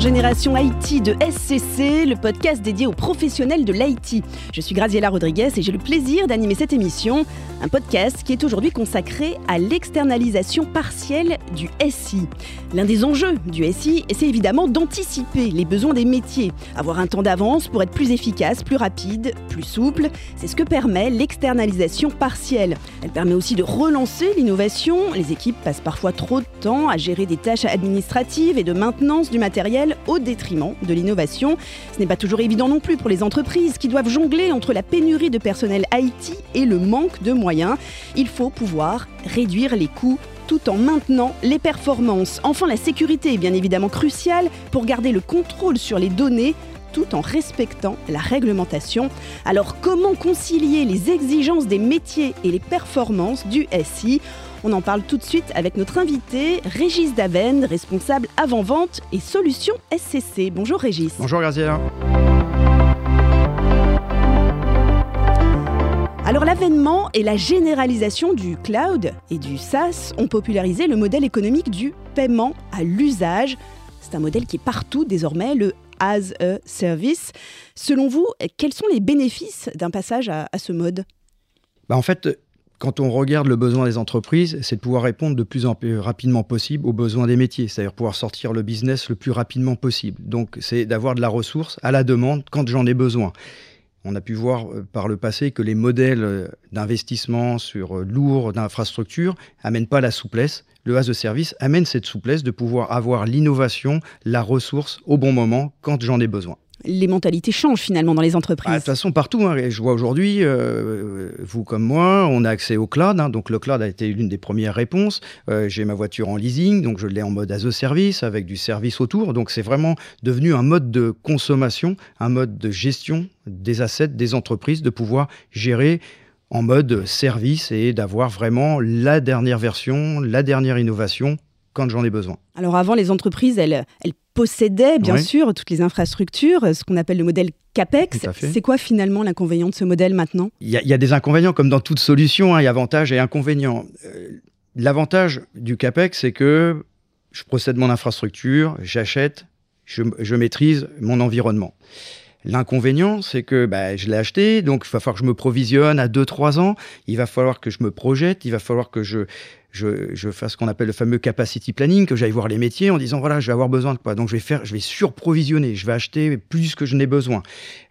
Génération IT de SCC, le podcast dédié aux professionnels de l'IT. Je suis Graziella Rodriguez et j'ai le plaisir d'animer cette émission, un podcast qui est aujourd'hui consacré à l'externalisation partielle du SI. L'un des enjeux du SI, c'est évidemment d'anticiper les besoins des métiers, avoir un temps d'avance pour être plus efficace, plus rapide, plus souple. C'est ce que permet l'externalisation partielle. Elle permet aussi de relancer l'innovation. Les équipes passent parfois trop de à gérer des tâches administratives et de maintenance du matériel au détriment de l'innovation. Ce n'est pas toujours évident non plus pour les entreprises qui doivent jongler entre la pénurie de personnel IT et le manque de moyens. Il faut pouvoir réduire les coûts tout en maintenant les performances. Enfin, la sécurité est bien évidemment cruciale pour garder le contrôle sur les données tout en respectant la réglementation. Alors comment concilier les exigences des métiers et les performances du SI on en parle tout de suite avec notre invité, Régis Daven, responsable avant-vente et solutions SCC. Bonjour Régis. Bonjour Graziella. Alors l'avènement et la généralisation du cloud et du SaaS ont popularisé le modèle économique du paiement à l'usage. C'est un modèle qui est partout désormais, le as a service. Selon vous, quels sont les bénéfices d'un passage à, ce mode? Bah En fait, quand on regarde le besoin des entreprises, c'est de pouvoir répondre de plus en plus rapidement possible aux besoins des métiers, c'est-à-dire pouvoir sortir le business le plus rapidement possible. Donc c'est d'avoir de la ressource à la demande quand j'en ai besoin. On a pu voir euh, par le passé que les modèles euh, d'investissement sur euh, lourd d'infrastructure amènent pas la souplesse. Le as de service amène cette souplesse de pouvoir avoir l'innovation, la ressource au bon moment quand j'en ai besoin les mentalités changent finalement dans les entreprises. Ah, de toute façon, partout. Hein. Je vois aujourd'hui, euh, vous comme moi, on a accès au cloud. Hein. donc le cloud a été l'une des premières réponses. Euh, j'ai ma voiture en leasing, donc je l'ai en mode as a service avec du service autour. Donc c'est vraiment devenu un mode de consommation, un mode de gestion des assets des entreprises, de pouvoir gérer en mode service et d'avoir vraiment la dernière version, la dernière innovation quand j'en ai besoin. Alors avant, les entreprises, elles, elles possédaient bien sûr toutes les infrastructures, ce qu'on appelle le modèle CAPEX. C'est quoi finalement l'inconvénient de ce modèle maintenant? Il y, a, des inconvénients comme dans toute solution, hein, il y a avantages et inconvénients. Euh, l'avantage du CAPEX, c'est que je procède mon infrastructure, j'achète, je, je maîtrise mon environnement. L'inconvénient, c'est que bah, je l'ai acheté, donc il va falloir que je me provisionne à 2-3 ans, il va falloir que je me projette, il va falloir que je, je, je ce qu'on appelle le fameux capacity planning, que j'aille voir les métiers en disant voilà, je vais avoir besoin de quoi. Donc je vais faire, je vais surprovisionner, je vais acheter plus que je n'ai besoin.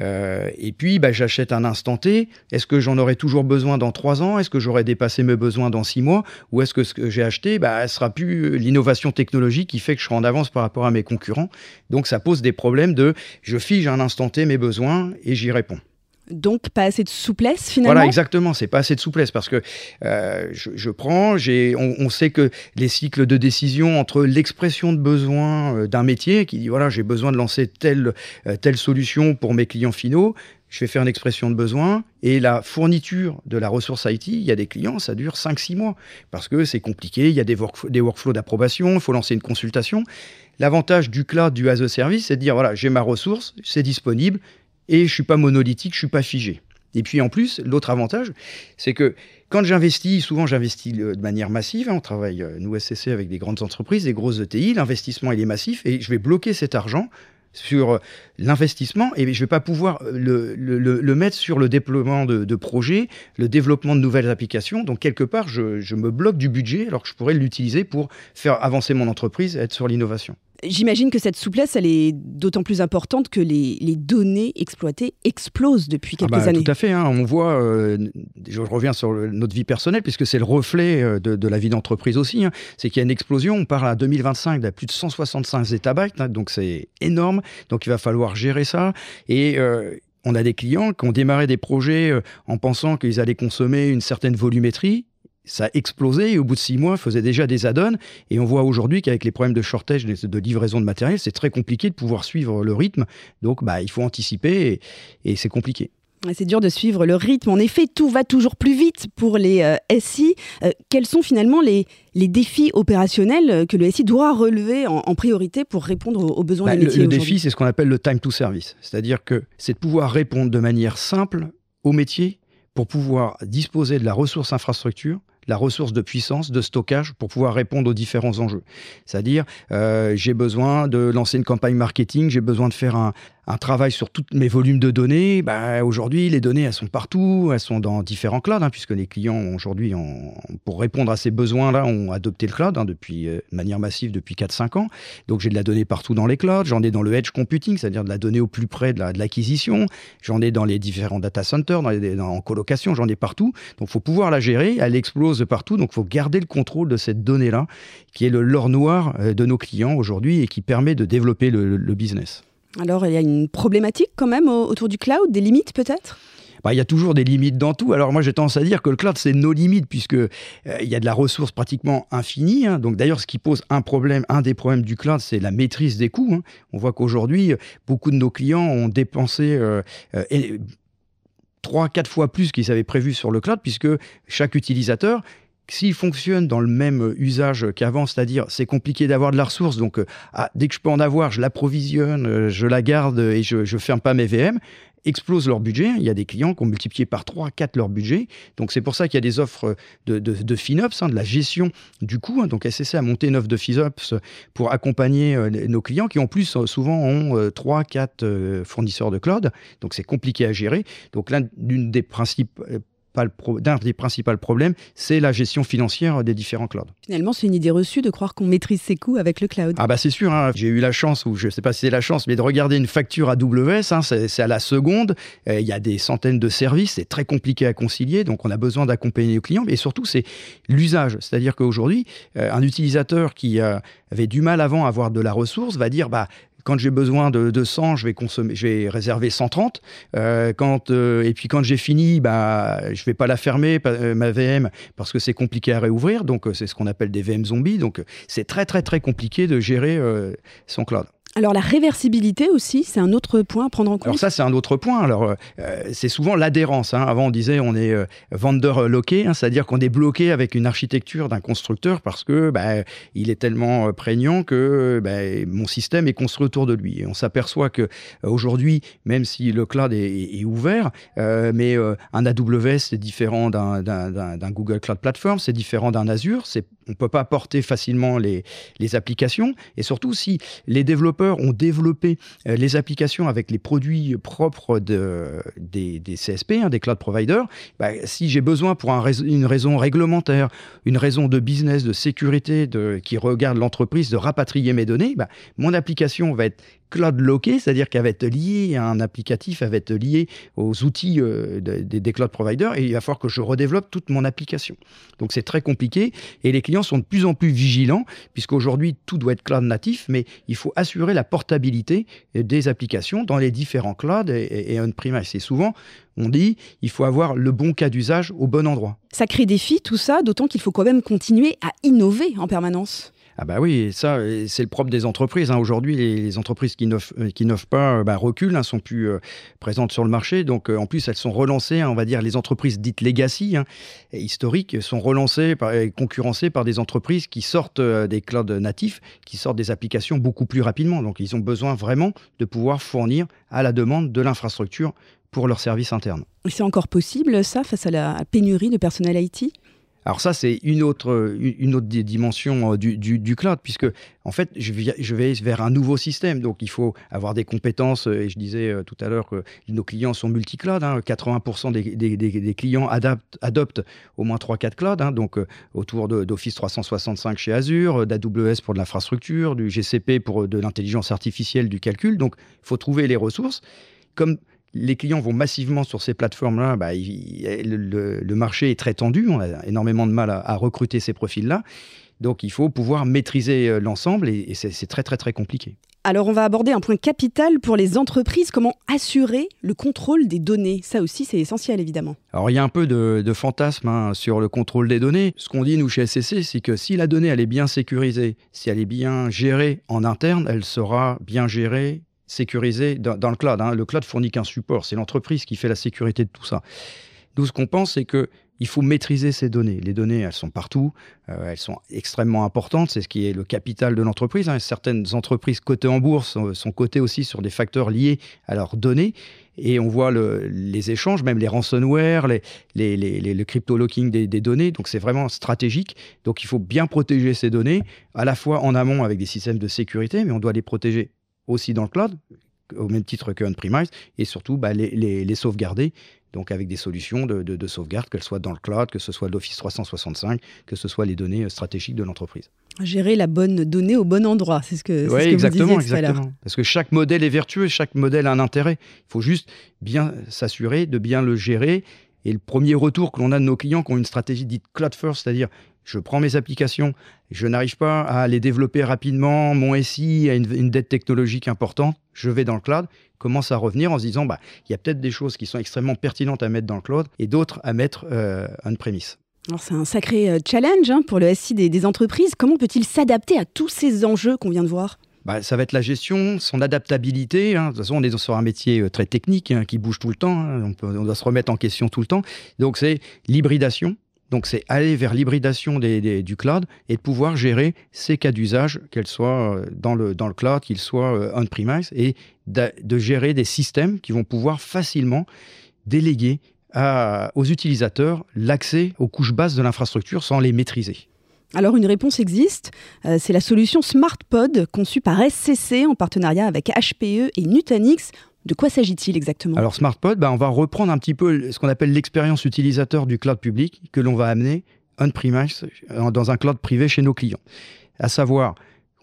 Euh, et puis bah, j'achète un instant T. Est-ce que j'en aurai toujours besoin dans trois ans? Est-ce que j'aurai dépassé mes besoins dans six mois? Ou est-ce que ce que j'ai acheté, bah, sera plus l'innovation technologique qui fait que je serai en avance par rapport à mes concurrents? Donc ça pose des problèmes de je fige un instant T mes besoins et j'y réponds. Donc pas assez de souplesse finalement. Voilà, exactement, c'est pas assez de souplesse parce que euh, je, prends, on, sait que les cycles de décision entre l'expression de besoin euh, d'un métier qui dit voilà j'ai besoin de lancer telle euh, telle solution pour mes clients finaux, je vais faire une expression de besoin et la fourniture de la ressource IT, il y a des clients, ça dure 5-6 mois parce que c'est compliqué, il y a des, des workflows d'approbation, il faut lancer une consultation. L'avantage du cloud, du as a service, c'est de dire voilà j'ai ma ressource, c'est disponible et je suis pas monolithique, je suis pas figé. Et puis en plus, l'autre avantage, c'est que quand j'investis, souvent j'investis de manière massive, hein, on travaille, euh, nous SCC, avec des grandes entreprises, des grosses ETI, l'investissement il est massif, et je vais bloquer cet argent sur euh, l'investissement et je ne vais pas pouvoir euh, le, mettre sur le déploiement de, projets, le développement de nouvelles applications. Donc quelque part, je, je me bloque du budget alors que je pourrais l'utiliser pour faire avancer mon entreprise être sur l'innovation. J'imagine que cette souplesse, elle est d'autant plus importante que les, données exploitées explosent depuis quelques ah bah, années. Tout à fait. Hein. On voit, euh, je reviens sur notre vie personnelle, puisque c'est le reflet euh, de, la vie d'entreprise aussi, hein. c'est qu'il y a une explosion. On parle à 2025 d'à plus de 165 zettabytes, hein, donc c'est énorme. Donc il va falloir gérer ça. Et euh, on a des clients qui ont démarré des projets en pensant qu'ils allaient consommer une certaine volumétrie ça a explosé et au bout de six mois, faisait déjà des add-ons. Et on voit aujourd'hui qu'avec les problèmes de shortage, de livraison de matériel, c'est très compliqué de pouvoir suivre le rythme. Donc, bah, il faut anticiper et, c'est compliqué. C'est dur de suivre le rythme. En effet, tout va toujours plus vite pour les euh, SI. Euh, quels sont finalement les, les, défis opérationnels que le SI doit relever en, priorité pour répondre aux, besoins bah, des métiers Le, le défi, c'est ce qu'on appelle le time to service. C'est-à-dire que c'est de pouvoir répondre de manière simple aux métiers pour pouvoir disposer de la ressource infrastructure la ressource de puissance, de stockage pour pouvoir répondre aux différents enjeux. C'est-à-dire, euh, j'ai besoin de lancer une campagne marketing, j'ai besoin de faire un, un travail sur tous mes volumes de données. Bah, aujourd'hui, les données, elles sont partout, elles sont dans différents clouds, hein, puisque les clients, aujourd'hui, pour répondre à ces besoins-là, ont adopté le cloud hein, depuis, euh, de manière massive depuis 4-5 ans. Donc, j'ai de la donnée partout dans les clouds, j'en ai dans le edge computing, c'est-à-dire de la donnée au plus près de l'acquisition, j'en ai dans les différents data centers, dans les, en colocation, j'en ai partout. Donc, il faut pouvoir la gérer, elle explose partout, donc il faut garder le contrôle de cette donnée-là, qui est le l'or noir euh, de nos clients aujourd'hui et qui permet de développer le business. Alors, il y a une problématique quand même autour du cloud, des limites peut-être? Bah, il y a toujours des limites dans tout. Alors moi, j'ai tendance à dire que le cloud, c'est nos limites, puisque euh, il y a de la ressource pratiquement infinie. Hein. Donc d'ailleurs, ce qui pose un problème, un des problèmes du cloud, c'est la maîtrise des coûts. Hein. On voit qu'aujourd'hui, beaucoup de nos clients ont dépensé euh, euh, trois, quatre fois plus qu'ils avaient prévu sur le cloud, puisque chaque utilisateur s'il fonctionne dans le même usage qu'avant, c'est-à-dire c'est compliqué d'avoir de la ressource, donc euh, ah, dès que je peux en avoir, je l'approvisionne, euh, je la garde et je ne ferme pas mes VM, explosent leur budget. Il y a des clients qui ont multiplié par 3, 4 leur budget. Donc c'est pour ça qu'il y a des offres de, de, FinOps, hein, de la gestion du coût. Hein. Donc SCC a monté une offre de FinOps pour accompagner euh, nos clients qui en plus souvent ont 3, 4 fournisseurs de cloud. Donc c'est compliqué à gérer. Donc l'un des principes d'un des principaux problèmes, c'est la gestion financière des différents clouds. Finalement, c'est une idée reçue de croire qu'on maîtrise ses coûts avec le cloud. Ah bah c'est sûr, hein. j'ai eu la chance, ou je ne sais pas si c'est la chance, mais de regarder une facture AWS, hein, c'est à la seconde, euh, il y a des centaines de services, c'est très compliqué à concilier, donc on a besoin d'accompagner le client, et surtout c'est l'usage, c'est-à-dire qu'aujourd'hui, euh, un utilisateur qui euh, avait du mal avant à avoir de la ressource va dire, bah quand j'ai besoin de, 100, je vais consommer, je vais réserver 130. Euh, quand, euh, et puis quand j'ai fini, bah, je vais pas la fermer, euh, ma VM, parce que c'est compliqué à réouvrir. Donc c'est ce qu'on appelle des VM zombies. Donc c'est très très très compliqué de gérer son cloud. Alors la réversibilité aussi, c'est un autre point à prendre en compte. Alors ça, c'est un autre point. Alors euh, c'est souvent l'adhérence. Hein. Avant, on disait on est euh, vendeur loqué, hein, c'est-à-dire qu'on est bloqué avec une architecture d'un constructeur parce que bah, il est tellement euh, prégnant que bah, mon système est construit autour de lui. Et on s'aperçoit que aujourd'hui, même si le cloud est, ouvert, mais un AWS c'est différent d'un Google Cloud Platform, c'est différent d'un Azure. On ne peut pas porter facilement les, applications. Et surtout, si les développeurs ont développé euh, les applications avec les produits propres de, des, CSP, hein, des cloud providers, bah, si j'ai besoin pour une raison réglementaire, une raison de business, de sécurité, qui regarde l'entreprise, de rapatrier mes données, bah, mon application va être cloud locké, c'est-à-dire qu'elle va être liée à un applicatif, elle va être liée aux outils euh, des cloud providers, et il va falloir que je redéveloppe toute mon application. Donc c'est très compliqué, et les clients sont de plus en plus vigilants, puisqu'aujourd'hui tout doit être cloud natif, mais il faut assurer la portabilité des applications dans les différents clouds et, on-premise. Et souvent, on dit il faut avoir le bon cas d'usage au bon endroit. Ça crée des défi tout ça, d'autant qu'il faut quand même continuer à innover en permanence. Ah bah oui, ça, c'est le propre des entreprises. Hein. Aujourd'hui, les, entreprises qui n'offrent euh, pas euh, bah, reculent, hein, sont plus euh, présentes sur le marché. Donc, en plus, elles sont relancées, hein, on va dire, les entreprises dites legacy, historiques, sont relancées et concurrencées par des entreprises qui sortent des clouds natifs, qui sortent des applications beaucoup plus rapidement. Donc, ils ont besoin vraiment de pouvoir fournir à la demande de l'infrastructure pour leurs services internes. C'est encore possible, ça, face à la pénurie de personnel IT alors ça, c'est une autre, une autre dimension euh, du, du, cloud, puisque en fait, je vais, je vais vers un nouveau système. Donc, il faut avoir des compétences. Et je disais euh, tout à l'heure que nos clients sont multi-cloud. 80% hein. des, des, clients adaptent, adoptent au moins 3-4 clouds. Hein. donc, euh, autour d'Office 365 chez Azure, d'AWS pour de l'infrastructure, du GCP pour de l'intelligence artificielle, du calcul. Donc, il faut trouver les ressources. Comme les clients vont massivement sur ces plateformes-là, bah, le, marché est très tendu, on a énormément de mal à, recruter ces profils-là. Donc il faut pouvoir maîtriser euh, l'ensemble et, c'est très très très compliqué. Alors on va aborder un point capital pour les entreprises, comment assurer le contrôle des données? Ça aussi c'est essentiel évidemment. Alors il y a un peu de, fantasme hein, sur le contrôle des données. Ce qu'on dit nous chez SCC, c'est que si la donnée elle est bien sécurisée, si elle est bien gérée en interne, elle sera bien gérée sécurisé dans, le cloud. Hein. Le cloud fournit qu'un support, c'est l'entreprise qui fait la sécurité de tout ça. Nous, ce qu'on pense, c'est que il faut maîtriser ces données. Les données, elles sont partout, euh, elles sont extrêmement importantes, c'est ce qui est le capital de l'entreprise. Hein. Certaines entreprises cotées en bourse sont, cotées aussi sur des facteurs liés à leurs données. Et on voit les échanges, même les ransomware, les, le crypto-locking des, des, données. Donc c'est vraiment stratégique. Donc il faut bien protéger ces données, à la fois en amont avec des systèmes de sécurité, mais on doit les protéger aussi dans le cloud, au même titre que on-premise, et surtout bah, les, sauvegarder, donc avec des solutions de, sauvegarde, qu'elles soient dans le cloud, que ce soit l'Office 365, que ce soit les données euh, stratégiques de l'entreprise. Gérer la bonne donnée au bon endroit, c'est ce que, oui, ce que exactement, vous exactement. Parce que chaque modèle est vertueux, chaque modèle a un intérêt. Il faut juste bien s'assurer de bien le gérer. Et le premier retour que l'on a de nos clients qui ont une stratégie dite cloud first, c'est-à-dire je prends mes applications, je n'arrive pas à les développer rapidement, mon SI a une, dette technologique importante, je vais dans le cloud, commence à revenir en se disant, bah, il y a peut-être des choses qui sont extrêmement pertinentes à mettre dans le cloud et d'autres à mettre euh, on-premise. Alors c'est un sacré euh, challenge hein, pour le SI des, entreprises. Comment peut-il s'adapter à tous ces enjeux qu'on vient de voir? Bah, ça va être la gestion, son adaptabilité. Hein. De toute façon, on est sur un métier euh, très technique hein, qui bouge tout le temps. On, on, doit se remettre en question tout le temps. Donc, c'est l'hybridation. Donc c'est aller vers l'hybridation du cloud et de pouvoir gérer ces cas d'usage, qu'elles soient euh, dans le, cloud, qu'ils soient euh, on-premise, et de, gérer des systèmes qui vont pouvoir facilement déléguer aux utilisateurs l'accès aux couches basses de l'infrastructure sans les maîtriser. Alors une réponse existe, euh, c'est la solution SmartPod conçue par SCC en partenariat avec HPE et Nutanix de quoi s'agit-il exactement? Alors SmartPod, bah, on va reprendre un petit peu ce qu'on appelle l'expérience utilisateur du cloud public que l'on va amener on-premise dans un cloud privé chez nos clients. À savoir,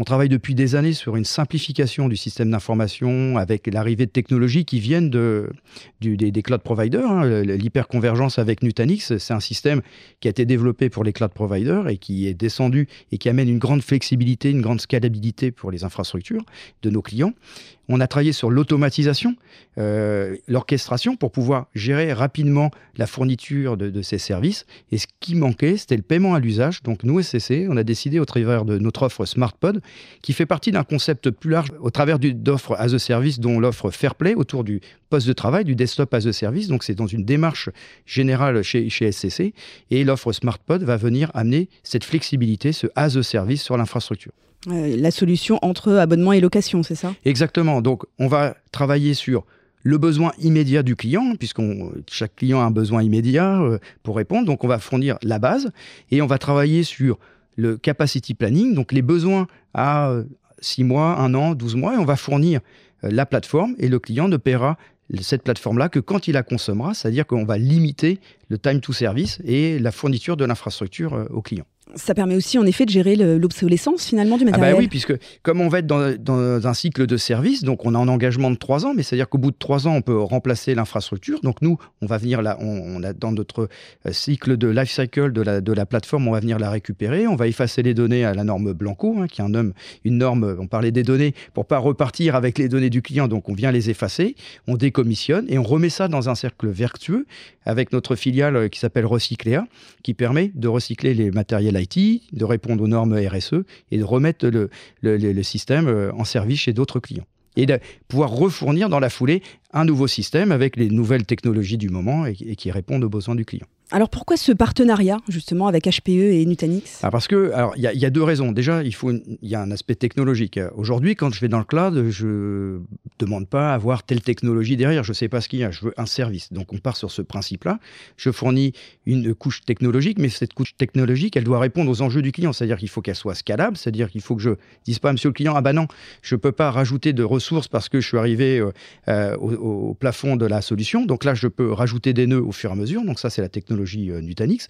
on travaille depuis des années sur une simplification du système d'information avec l'arrivée de technologies qui viennent de, des, cloud providers. Hein. L'hyperconvergence avec Nutanix, c'est un système qui a été développé pour les cloud providers et qui est descendu et qui amène une grande flexibilité, une grande scalabilité pour les infrastructures de nos clients. On a travaillé sur l'automatisation, euh, l'orchestration pour pouvoir gérer rapidement la fourniture de, ces services. Et ce qui manquait, c'était le paiement à l'usage. Donc nous, SCC, on a décidé au travers de notre offre SmartPod, qui fait partie d'un concept plus large au travers d'offres as a service, dont l'offre Fairplay autour du poste de travail, du desktop as a service. Donc c'est dans une démarche générale chez, chez SCC. Et l'offre SmartPod va venir amener cette flexibilité, ce as a service sur l'infrastructure. Euh, la solution entre abonnement et location, c'est ça? Exactement. Donc, on va travailler sur le besoin immédiat du client, puisque chaque client a un besoin immédiat euh, pour répondre. Donc, on va fournir la base et on va travailler sur le capacity planning, donc les besoins à 6 euh, mois, 1 an, 12 mois, et on va fournir la plateforme et le client ne paiera cette plateforme-là que quand il la consommera, c'est-à-dire qu'on va limiter le time to service et la fourniture de l'infrastructure au client. Ça permet aussi en effet de gérer l'obsolescence finalement du matériel. Ah bah oui, puisque comme on va être dans, un cycle de service, donc on a un engagement de trois ans, mais c'est-à-dire qu'au bout de trois ans, on peut remplacer l'infrastructure. Donc nous, on va venir là, on, a dans notre euh, cycle de life cycle de la, de la plateforme, on va venir la récupérer, on va effacer les données à la norme Blanco, hein, qui est un homme, une norme, on parlait des données, pour pas repartir avec les données du client, donc on vient les effacer, on décommissionne et on remet ça dans un cercle vertueux avec notre filiale euh, qui s'appelle Recycléa, qui permet de recycler les matériels De répondre aux normes RSE et de remettre le, le, système euh, en service chez d'autres clients. Et de pouvoir refournir dans la foulée un nouveau système avec les nouvelles technologies du moment et qui répondent aux besoins du client. Alors pourquoi ce partenariat justement avec HPE et Nutanix? Ah Parce que il y, a deux raisons. Déjà, il y a un aspect technologique. Aujourd'hui, quand je vais dans le cloud, je demande pas à avoir telle technologie derrière. Je sais pas ce qu'il y a. Je veux un service. Donc on part sur ce principe-là. Je fournis une couche technologique, mais cette couche technologique, elle doit répondre aux enjeux du client. C'est-à-dire qu'il faut qu'elle soit scalable. C'est-à-dire qu'il faut que je dise pas à Monsieur le client, ah bah non, je peux pas rajouter de ressources parce que je suis arrivé euh, euh, au, au plafond de la solution. Donc là, je peux rajouter des nœuds au fur et à mesure. Donc ça, c'est la technologie euh, Nutanix,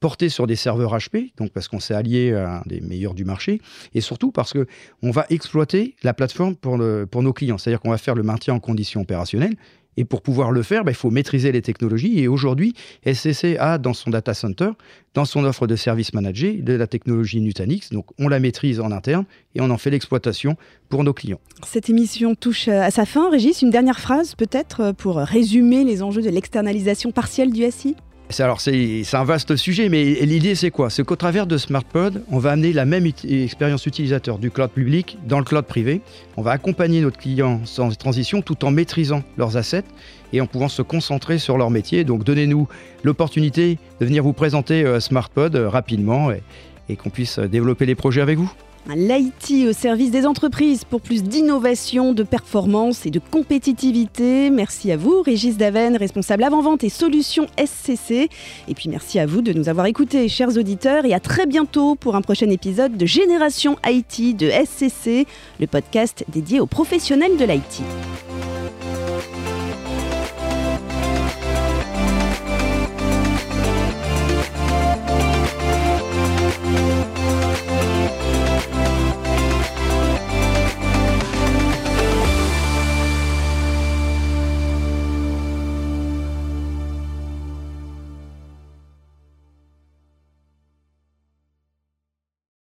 porté sur des serveurs HP, donc parce qu'on s'est allié à des meilleurs du marché, et surtout parce que on va exploiter la plateforme pour, nos clients. C'est-à-dire qu'on va faire le maintien en conditions opérationnelles. Et pour pouvoir le faire, bah, il faut maîtriser les technologies. Et aujourd'hui, SCC a dans son data center, dans son offre de service manager, de la technologie Nutanix. Donc on la maîtrise en interne et on en fait l'exploitation pour nos clients. Cette émission touche à sa fin. Régis, une dernière phrase peut-être pour résumer les enjeux de l'externalisation partielle du SI c'est un vaste sujet, mais l'idée c'est quoi? C'est qu'au travers de SmartPod, on va amener la même expérience utilisateur du cloud public dans le cloud privé. On va accompagner notre client sans transition tout en maîtrisant leurs assets et en pouvant se concentrer sur leur métier. Donc donnez-nous l'opportunité de venir vous présenter SmartPod rapidement et, et qu'on puisse développer les projets avec vous. L'IT au service des entreprises pour plus d'innovation, de performance et de compétitivité. Merci à vous, Régis Daven, responsable avant-vente et solutions SCC. Et puis merci à vous de nous avoir écoutés, chers auditeurs, et à très bientôt pour un prochain épisode de Génération IT de SCC, le podcast dédié aux professionnels de l'IT.